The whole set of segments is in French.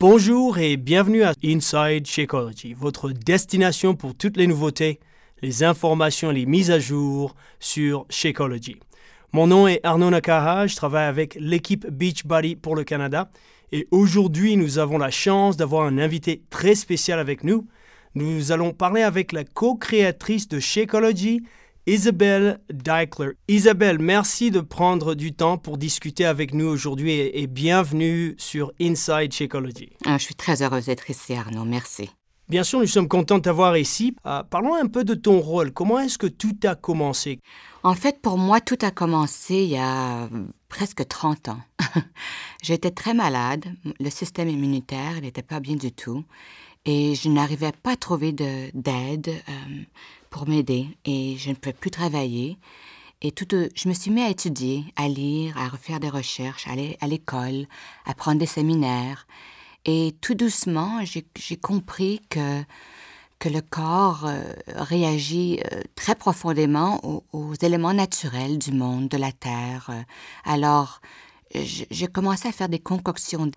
Bonjour et bienvenue à Inside Shakeology, votre destination pour toutes les nouveautés, les informations, les mises à jour sur Shakeology. Mon nom est Arnaud Nakaha, je travaille avec l'équipe Beachbody pour le Canada et aujourd'hui nous avons la chance d'avoir un invité très spécial avec nous. Nous allons parler avec la co-créatrice de Shakeology, Isabelle Deichler. Isabelle, merci de prendre du temps pour discuter avec nous aujourd'hui et, bienvenue sur Inside Shakeology. Ah, je suis très heureuse d'être ici, Arnaud. Merci. Bien sûr, nous sommes contents de t'avoir ici. Euh, parlons un peu de ton rôle. Comment est-ce que tout a commencé? En fait, pour moi, tout a commencé il y a presque 30 ans. J'étais très malade. Le système immunitaire n'était pas bien du tout. Et je n'arrivais pas à trouver d'aide. Euh, pour m'aider et je ne pouvais plus travailler. Et tout, je me suis mis à étudier, à lire, à refaire des recherches, à aller à l'école, à prendre des séminaires. Et tout doucement, j'ai compris que, que le corps euh, réagit euh, très profondément aux, aux, éléments naturels du monde, de la Terre. Alors, j'ai commencé à faire des concoctions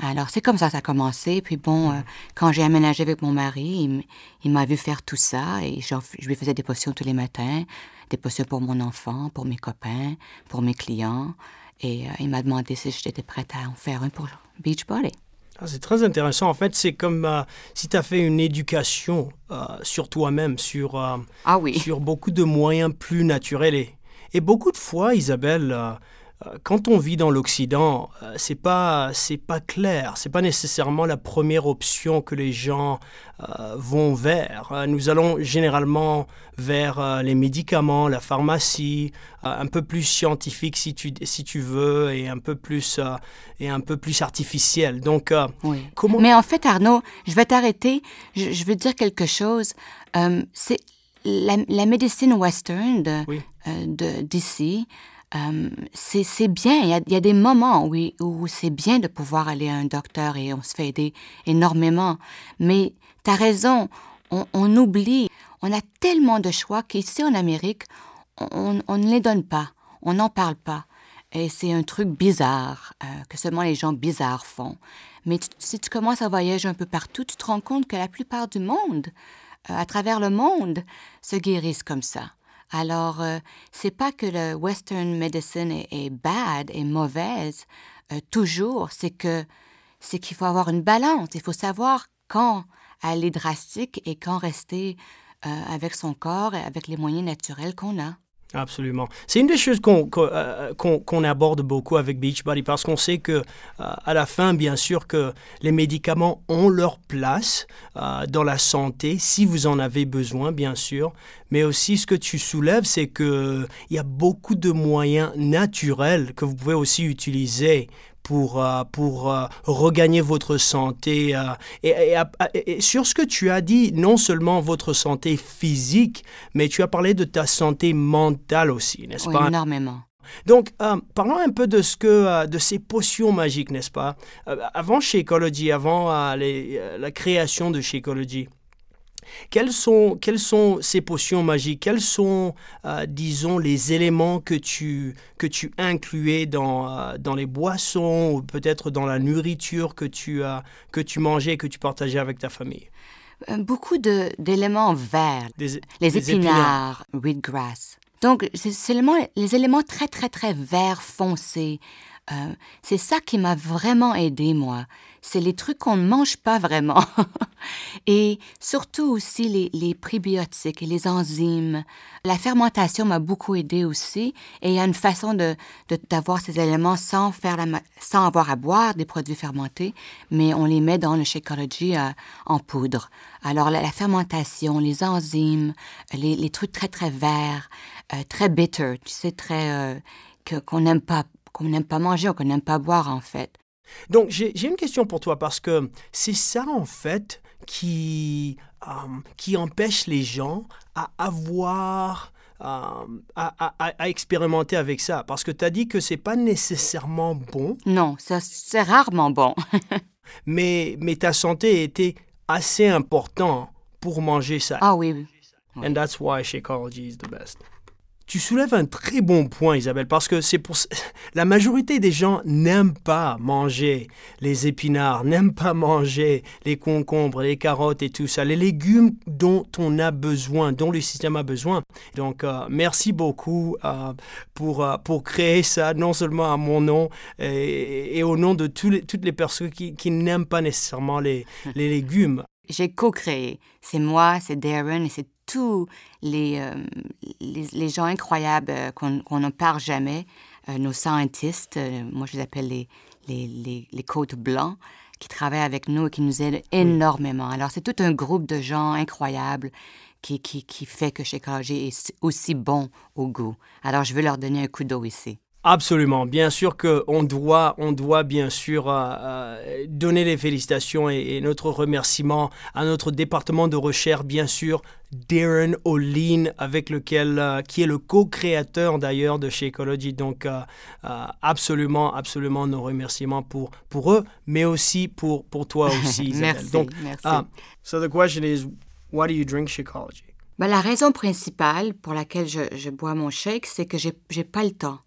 alors, c'est comme ça ça a commencé. Puis bon, euh, quand j'ai aménagé avec mon mari, il, m'a vu faire tout ça et je lui faisais des potions tous les matins, des potions pour mon enfant, pour mes copains, pour mes clients. Et euh, il m'a demandé si j'étais prête à en faire un pour Beachbody. Ah, c'est très intéressant. En fait, c'est comme euh, si tu as fait une éducation sur toi-même, sur, ah oui. sur beaucoup de moyens plus naturels. Et, et beaucoup de fois, Isabelle, quand on vit dans l'Occident, euh, c'est pas c'est pas clair, c'est pas nécessairement la première option que les gens euh, vont vers. nous allons généralement vers les médicaments, la pharmacie, un peu plus scientifique si tu si tu veux et un peu plus et un peu plus artificiel. Donc comment Mais en fait Arnaud, je vais t'arrêter, je, veux dire quelque chose. c'est la, médecine western d'ici, euh, c'est bien. Il y, a, des moments où, c'est bien de pouvoir aller à un docteur et on se fait aider énormément. Mais tu as raison, on, oublie. On a tellement de choix qu'ici en Amérique, on, ne les donne pas. On n'en parle pas. Et c'est un truc bizarre euh, que seulement les gens bizarres font. Mais si tu commences à voyager un peu partout, tu te rends compte que la plupart du monde, euh, à travers le monde, se guérissent comme ça. Alors, euh, c'est pas que le Western medicine est, bad, est mauvaise, euh, toujours, c'est que c'est qu'il faut avoir une balance. Il faut savoir quand aller drastique et quand rester euh, avec son corps et avec les moyens naturels qu'on a. Absolument. C'est une des choses euh, qu'on aborde beaucoup avec Beachbody parce qu'on sait que euh, à la fin, bien sûr, que les médicaments ont leur place euh, dans la santé si vous en avez besoin, bien sûr. Mais aussi, ce que tu soulèves, c'est qu'il y a beaucoup de moyens naturels que vous pouvez aussi utiliser pour, euh, pour euh, regagner votre santé. Euh, et, sur ce que tu as dit, non seulement votre santé physique, mais tu as parlé de ta santé mentale aussi, n'est-ce oui, pas? énormément. Donc, parlons un peu de ce que, de ces potions magiques, n'est-ce pas? avant Shakeology, avant la création de Shakeology, quelles sont, quelles sont ces potions magiques? Quels sont, euh, disons, les éléments que tu, que tu incluais dans, euh, dans les boissons ou peut-être dans la nourriture que tu, as que tu mangeais et que tu partageais avec ta famille? Euh, Beaucoup d'éléments verts. les épinards, wheatgrass. Donc, c'est seulement les éléments très, très, très verts foncés. C'est ça qui m'a vraiment aidé, moi c'est les trucs qu'on ne mange pas vraiment. et surtout aussi les, les, prébiotiques et les enzymes. La fermentation m'a beaucoup aidé aussi. Et il y a une façon de, d'avoir ces éléments sans, faire la, sans avoir à boire des produits fermentés, mais on les met dans le Shakeology euh, en poudre. Alors la, fermentation, les enzymes, les, les, trucs très très verts, euh, très bitter, tu sais, très... Euh, qu'on n'aime pas qu'on n'aime pas manger ou qu'on n'aime pas boire en fait. Donc, j'ai une question pour toi parce que c'est ça, en fait, qui, euh, qui empêche les gens à avoir. Euh, à, à, expérimenter avec ça parce que tu as dit que c'est pas nécessairement bon. Non, c'est rarement bon. mais, mais ta santé était assez importante pour manger ça. Ah oui. And that's why Shakeology is the best. Tu soulèves un très bon point, Isabelle, parce que c'est pour la majorité des gens n'aiment pas manger les épinards, n'aiment pas manger les concombres, les carottes et tout ça, les légumes dont on a besoin, dont le système a besoin. Donc, euh, merci beaucoup euh, pour, euh, pour créer ça, non seulement à mon nom et, au nom de toutes les personnes qui, qui n'aiment pas nécessairement les, les légumes. J'ai co-créé. C'est moi, c'est Darren et c'est tous les, euh, les, gens incroyables euh, qu'on ne parle jamais, euh, nos scientists, moi je les appelle les, les, les, côtes blancs, qui travaillent avec nous et qui nous aident énormément. Alors c'est tout un groupe de gens incroyables qui, qui, qui fait que Shakeology est aussi bon au goût. Alors je veux leur donner un coup d'eau ici. Absolument. Bien sûr qu'on doit, on doit bien sûr euh, euh, donner les félicitations et, notre remerciement à notre département de recherche, bien sûr, Darren O'Lean, avec lequel, euh, qui est le co-créateur d'ailleurs de chez Ecology. Donc, absolument, absolument nos remerciements pour, pour eux, mais aussi pour, pour toi aussi, Isabelle. merci, Donc, merci. Uh, so the question is, why do you drink Shakeology? Ben, la raison principale pour laquelle je, je bois mon shake, c'est que j'ai pas le temps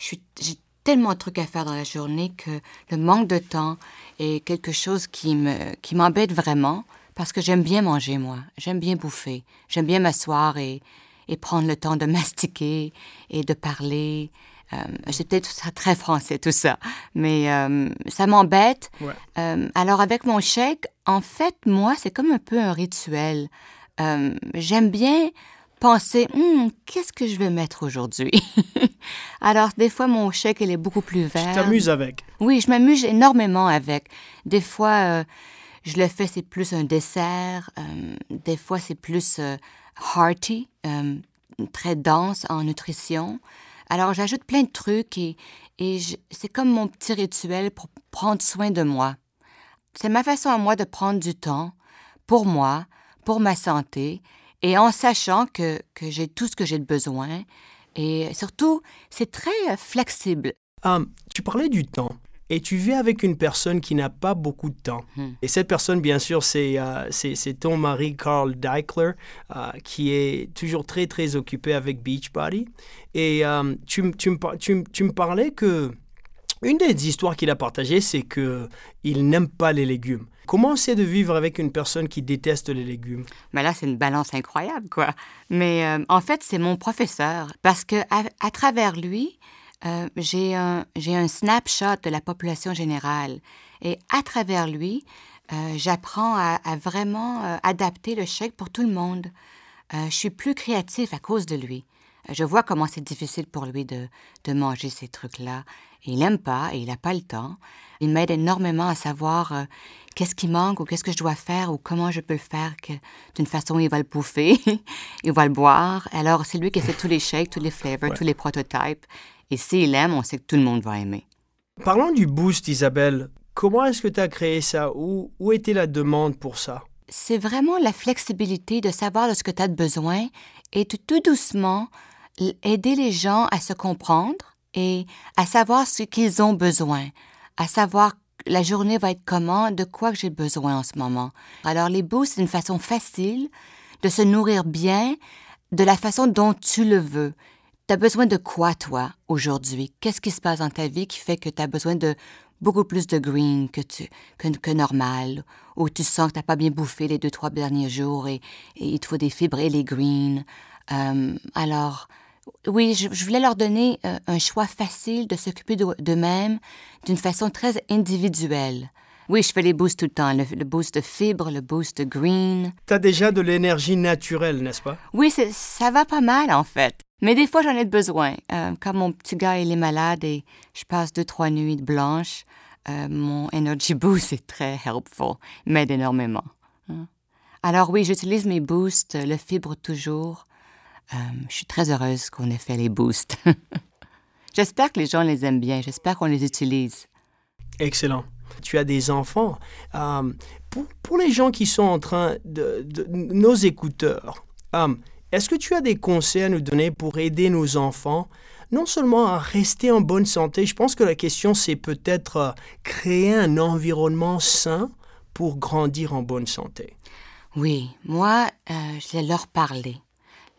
j'ai tellement de trucs à faire dans la journée que le manque de temps est quelque chose qui me qui m'embête vraiment parce que j'aime bien manger moi, j'aime bien bouffer, j'aime bien m'asseoir et, et prendre le temps de mastiquer et de parler. Euh, c'est peut-être très français tout ça, mais euh, ça m'embête. Euh, alors avec mon chèque, en fait, moi, c'est comme un peu un rituel. Euh, j'aime bien penser, hum, qu'est-ce que je vais mettre aujourd'hui? Alors, des fois, mon chèque, il est beaucoup plus vert. Tu t'amuses avec? Oui, je m'amuse énormément avec. Des fois, euh, je le fais, c'est plus un dessert. Euh, des fois, c'est plus euh, hearty, très dense en nutrition. Alors, j'ajoute plein de trucs et, et c'est comme mon petit rituel pour prendre soin de moi. C'est ma façon à moi de prendre du temps pour moi, pour ma santé et en sachant que, que j'ai tout ce que j'ai besoin. Et surtout, c'est très euh, flexible. Ah, tu parlais du temps. Et tu vis avec une personne qui n'a pas beaucoup de temps. Hmm. Et cette personne, bien sûr, c'est euh, c'est ton mari, Carl Deichler, euh, qui est toujours très, très occupé avec Beachbody. Et tu, tu, tu, tu me parlais que une des histoires qu'il a partagées, c'est qu'il n'aime pas les légumes. Comment c'est de vivre avec une personne qui déteste les légumes? Mais là, c'est une balance incroyable, quoi. Mais euh, en fait, c'est mon professeur, parce que à, travers lui, euh, j'ai un, un snapshot de la population générale. Et à travers lui, euh, j'apprends à, à, vraiment adapter le chèque pour tout le monde. je suis plus créatif à cause de lui. Je vois comment c'est difficile pour lui de, de manger ces trucs-là. Il n'aime pas et il n'a pas le temps. Il m'aide énormément à savoir euh, qu'est-ce qui manque ou qu'est-ce que je dois faire ou comment je peux le faire d'une façon où il va le bouffer, il va le boire. Alors, c'est lui qui essaie tous les shakes, tous les flavors, tous les prototypes. Et s'il aime, on sait que tout le monde va aimer. Parlons du boost, Isabelle. Comment est-ce que tu as créé ça? Où, où était la demande pour ça? C'est vraiment la flexibilité de savoir de ce que tu as besoin et de tout doucement aider les gens à se comprendre et à savoir ce qu'ils ont besoin, à savoir la journée va être comment, de quoi j'ai besoin en ce moment. Alors les boosts, c'est une façon facile de se nourrir bien de la façon dont tu le veux. Tu as besoin de quoi, toi, aujourd'hui? Qu'est-ce qui se passe dans ta vie qui fait que tu as besoin de beaucoup plus de green que, tu, que, normal, ou tu sens que tu n'as pas bien bouffé les deux, trois derniers jours et, il te faut des fibres et les greens. Euh, alors, oui, je, voulais leur donner euh, un choix facile de s'occuper d'eux-mêmes d'une façon très individuelle. Oui, je fais les boosts tout le temps, le, boost de fibres, le boost de green. Tu as déjà de l'énergie naturelle, n'est-ce pas? Oui, ça va pas mal en fait. Mais des fois, j'en ai besoin. Euh, quand mon petit gars il est malade et je passe deux, trois nuits blanches, euh, mon Energy Boost est très helpful, m'aide énormément. Hein. Alors oui, j'utilise mes boosts, le fibre toujours, euh, je suis très heureuse qu'on ait fait les boosts. J'espère que les gens les aiment bien. J'espère qu'on les utilise. Excellent. Tu as des enfants. Euh, pour, les gens qui sont en train de, nos écouteurs, euh, est-ce que tu as des conseils à nous donner pour aider nos enfants non seulement à rester en bonne santé, je pense que la question c'est peut-être créer un environnement sain pour grandir en bonne santé. Oui, moi, je vais leur parler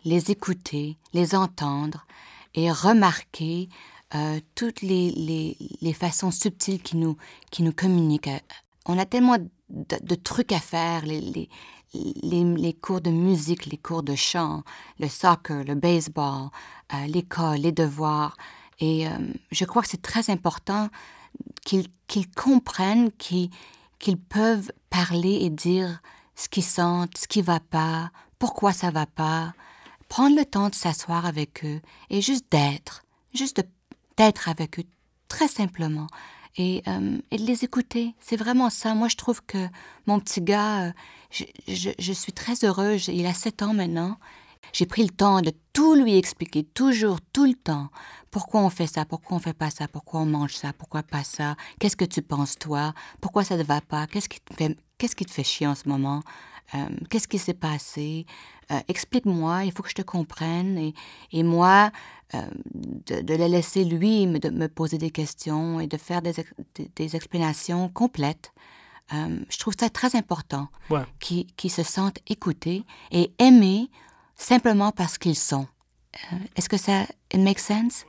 les écouter, les entendre et remarquer euh, toutes les, les, les, façons subtiles qui nous, qui nous communiquent. On a tellement de, trucs à faire, les, les, cours de musique, les cours de chant, le soccer, le baseball, euh, l'école, les devoirs. Et euh, je crois que c'est très important qu'ils comprennent qu'ils peuvent parler et dire ce qu'ils sentent, ce qui va pas, pourquoi ça va pas, prendre le temps de s'asseoir avec eux et juste d'être, juste d'être avec eux très simplement et, euh, et de les écouter. C'est vraiment ça. Moi, je trouve que mon petit gars, euh, je, suis très heureuse. Il a sept ans maintenant. J'ai pris le temps de tout lui expliquer, toujours, tout le temps. Pourquoi on fait ça, pourquoi on fait pas ça, pourquoi on mange ça, pourquoi pas ça, qu'est-ce que tu penses toi, pourquoi ça ne va pas, qu'est-ce qu'est-ce qui te fait chier en ce moment, euh, qu'est-ce qui s'est passé, euh, explique-moi, il faut que je te comprenne. Et, et moi, euh, de, de, le laisser lui me, de me poser des questions et de faire des, des, explanations complètes. je trouve ça très important ouais. qu'ils se sentent écoutés et aimés simplement parce qu'ils sont. Est-ce que ça it makes sense?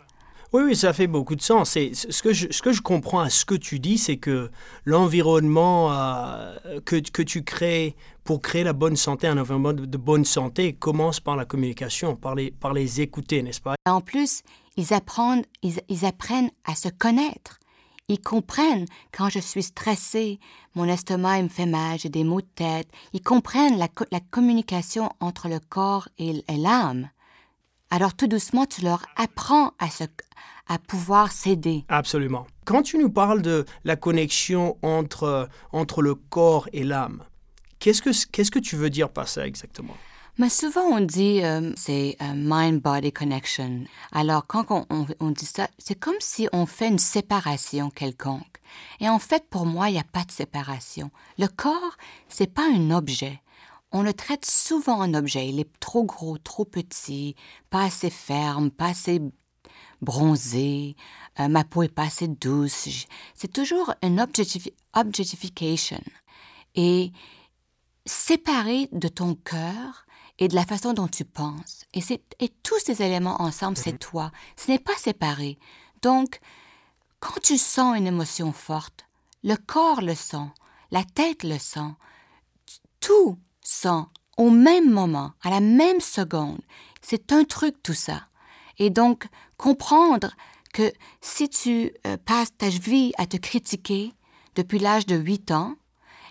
Oui, oui, ça fait beaucoup de sens. Et ce que je, comprends à ce que tu dis, c'est que l'environnement euh, que, que tu crées pour créer la bonne santé, un environnement de, bonne santé, commence par la communication, par les, par les écouter, n'est-ce pas? En plus, ils apprennent, ils, ils apprennent à se connaître. Ils comprennent quand je suis stressée, mon estomac me fait mal, j'ai des maux de tête. Ils comprennent la, la communication entre le corps et l'âme. Alors tout doucement, tu leur apprends à, se, à pouvoir s'aider. Absolument. Quand tu nous parles de la connexion entre, entre le corps et l'âme, qu'est-ce que, qu'est-ce que tu veux dire par ça exactement? Mais souvent, on dit euh, c'est euh, mind-body connection. Alors, quand on, on, on dit ça, c'est comme si on fait une séparation quelconque. Et en fait, pour moi, il n'y a pas de séparation. Le corps, c'est pas un objet on le traite souvent en objet. Il est trop gros, trop petit, pas assez ferme, pas assez bronzé, euh, ma peau est pas assez douce. C'est toujours une objectification. Et séparé de ton cœur et de la façon dont tu penses. Et, et tous ces éléments ensemble, c'est mhm. toi. Ce n'est pas séparé. Donc, quand tu sens une émotion forte, le corps le sent, la tête le sent, tout au même moment, à la même seconde. C'est un truc tout ça. Et donc, comprendre que si tu euh, passes ta vie à te critiquer depuis l'âge de 8 ans,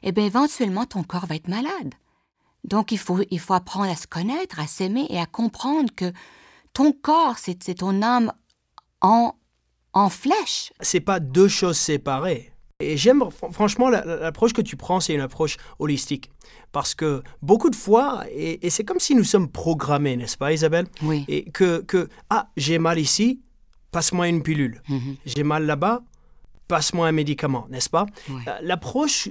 eh bien, éventuellement, ton corps va être malade. Donc, il faut, il faut apprendre à se connaître, à s'aimer et à comprendre que ton corps, c'est ton âme en, en flèche. C'est pas deux choses séparées. Et j'aime franchement l'approche que tu prends, c'est une approche holistique. Parce que beaucoup de fois, et, c'est comme si nous sommes programmés, n'est-ce pas Isabelle? Oui. Et que, que ah, j'ai mal ici, passe-moi une pilule. Mm-hmm. J'ai mal là-bas, passe-moi un médicament, n'est-ce pas? Euh, L'approche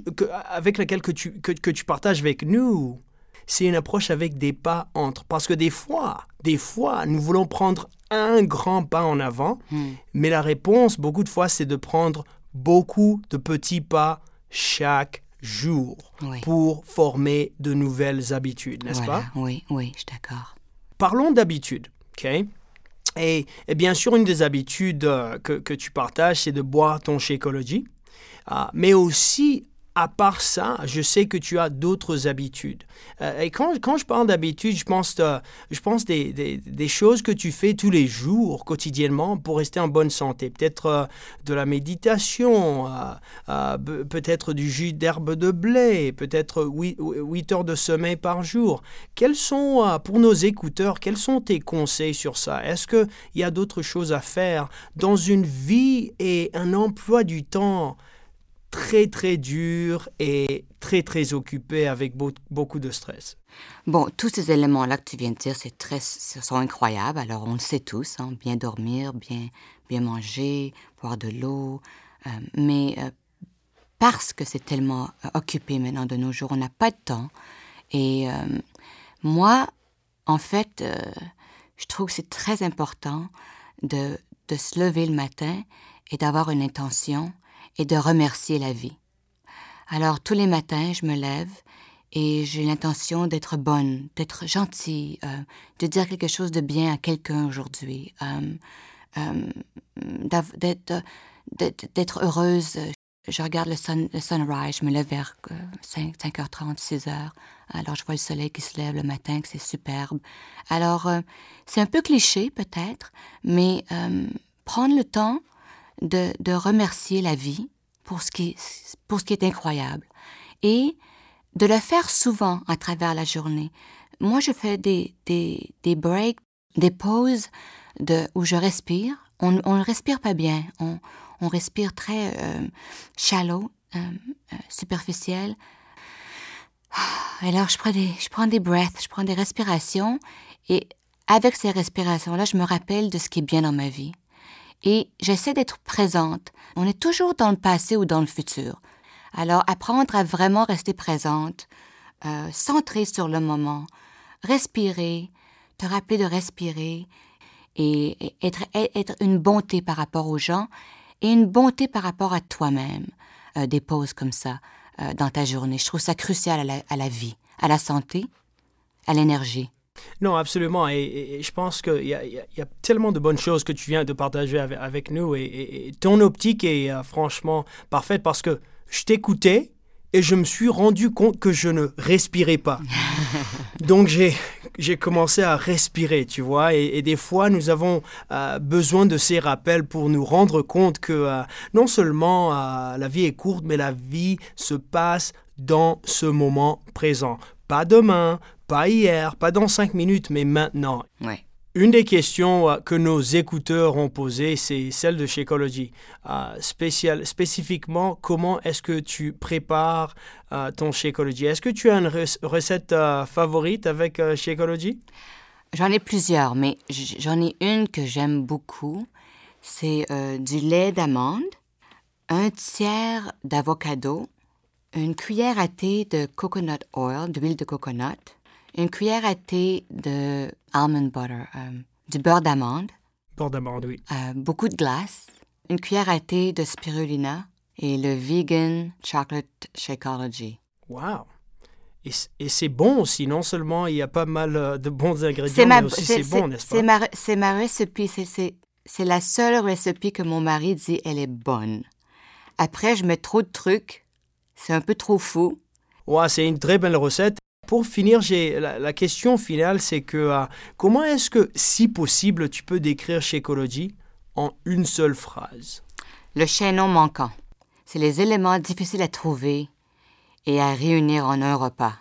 avec laquelle que tu, que, que tu partages avec nous, c'est une approche avec des pas entre. Parce que des fois, des fois, nous voulons prendre un grand pas en avant, mm. mais la réponse, beaucoup de fois, c'est de prendre beaucoup de petits pas chaque jour pour former de nouvelles habitudes, n'est-ce pas? Oui, oui, je suis d'accord. Parlons d'habitudes, OK? Et, bien sûr, une des habitudes euh, que, que tu partages, c'est de boire ton Shakeology, uh, mais aussi à part ça, je sais que tu as d'autres habitudes. Euh, et quand, quand, je parle d'habitudes, je pense, de, je pense des, des, choses que tu fais tous les jours, quotidiennement, pour rester en bonne santé. Peut-être euh, de la méditation, euh, peut-être du jus d'herbe de blé, peut-être 8, 8, heures de sommeil par jour. Quels sont, pour nos écouteurs, quels sont tes conseils sur ça? Est-ce qu'il y a d'autres choses à faire dans une vie et un emploi du temps très très dur et très très occupé avec beaucoup de stress. Bon, tous ces éléments-là que tu viens de dire, c'est très, sont incroyables. Alors on le sait tous, hein, bien dormir, bien, bien manger, boire de l'eau. Euh, mais euh, parce que c'est tellement euh, occupé maintenant de nos jours, on n'a pas de temps. Et moi, en fait, je trouve que c'est très important de, de se lever le matin et d'avoir une intention et de remercier la vie. Alors tous les matins, je me lève et j'ai l'intention d'être bonne, d'être gentille, euh, de dire quelque chose de bien à quelqu'un aujourd'hui, euh, euh, d'être heureuse. Je regarde le, sun, le sunrise, je me lève vers 5, 5h30, 6h. Alors je vois le soleil qui se lève le matin, que c'est superbe. Alors c'est un peu cliché peut-être, mais prendre le temps de, de, remercier la vie pour ce, qui, pour ce qui est incroyable. Et de le faire souvent à travers la journée. Moi, je fais des, des, des breaks, des pauses de, où je respire. On ne respire pas bien. On, on respire très euh, shallow, euh, euh, superficiel. Alors, je prends, des, je prends des breaths, je prends des respirations. Et avec ces respirations-là, je me rappelle de ce qui est bien dans ma vie. Et j'essaie d'être présente. On est toujours dans le passé ou dans le futur. Alors, apprendre à vraiment rester présente, euh, centrer sur le moment, respirer, te rappeler de respirer et, être, être, une bonté par rapport aux gens et une bonté par rapport à toi-même. Euh, des pauses comme ça euh, dans ta journée. Je trouve ça crucial à la, à la vie, à la santé, à l'énergie. Non, absolument. Et, je pense qu'il y, y, a tellement de bonnes choses que tu viens de partager avec, avec nous. Et, ton optique est franchement parfaite parce que je t'écoutais et je me suis rendu compte que je ne respirais pas. Donc j'ai j'ai commencé à respirer, tu vois, et, des fois nous avons euh, besoin de ces rappels pour nous rendre compte que euh, non seulement euh, la vie est courte, mais la vie se passe dans ce moment présent. Pas demain, pas hier, pas dans cinq minutes, mais maintenant. Ouais. Une des questions euh, que nos écouteurs ont posées, c'est celle de Shakeology. Euh, spécial, spécifiquement, comment est-ce que tu prépares euh, ton Shakeology Est-ce que tu as une recette favorite avec Shakeology J'en ai plusieurs, mais j'en ai une que j'aime beaucoup. C'est du lait d'amande, un tiers d'avocado, une cuillère à thé de coconut oil, d'huile de coconut, une cuillère à thé de almond butter, euh, du beurre d'amande. Beurre d'amande, oui. Euh, beaucoup de glace, une cuillère à thé de spirulina et le vegan chocolate Shakeology. Wow! Et, c'est bon aussi, non seulement il y a pas mal euh, de bons ingrédients, mais aussi c'est bon, n'est-ce pas? C'est ma, ma c'est la seule recette que mon mari dit elle est bonne. Après, je mets trop de trucs, c'est un peu trop fou. Ouais, c'est une très belle recette pour finir, j'ai la, question finale, c'est que euh, comment est-ce que, si possible, tu peux décrire Shakeology en une seule phrase? Le chaînon manquant. C'est les éléments difficiles à trouver et à réunir en un repas.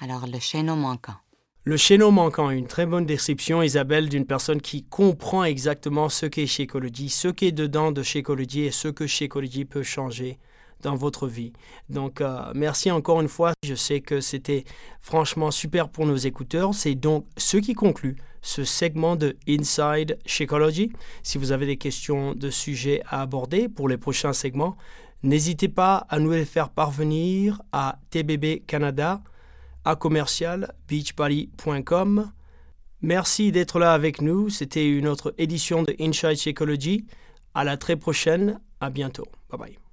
Alors, le chaînon manquant. Le chaînon manquant, une très bonne description, Isabelle, d'une personne qui comprend exactement ce qu'est Shakeology, ce qui est dedans de Shakeology et ce que Shakeology peut changer dans votre vie. Donc, euh, merci encore une fois. Je sais que c'était franchement super pour nos écouteurs. C'est donc ce qui conclut ce segment de Inside Shakeology. Si vous avez des questions de sujets à aborder pour les prochains segments, n'hésitez pas à nous les faire parvenir à TBB Canada à commercial beachbody.com. Merci d'être là avec nous. C'était une autre édition de Inside Shakeology. À la très prochaine. À bientôt. Bye bye.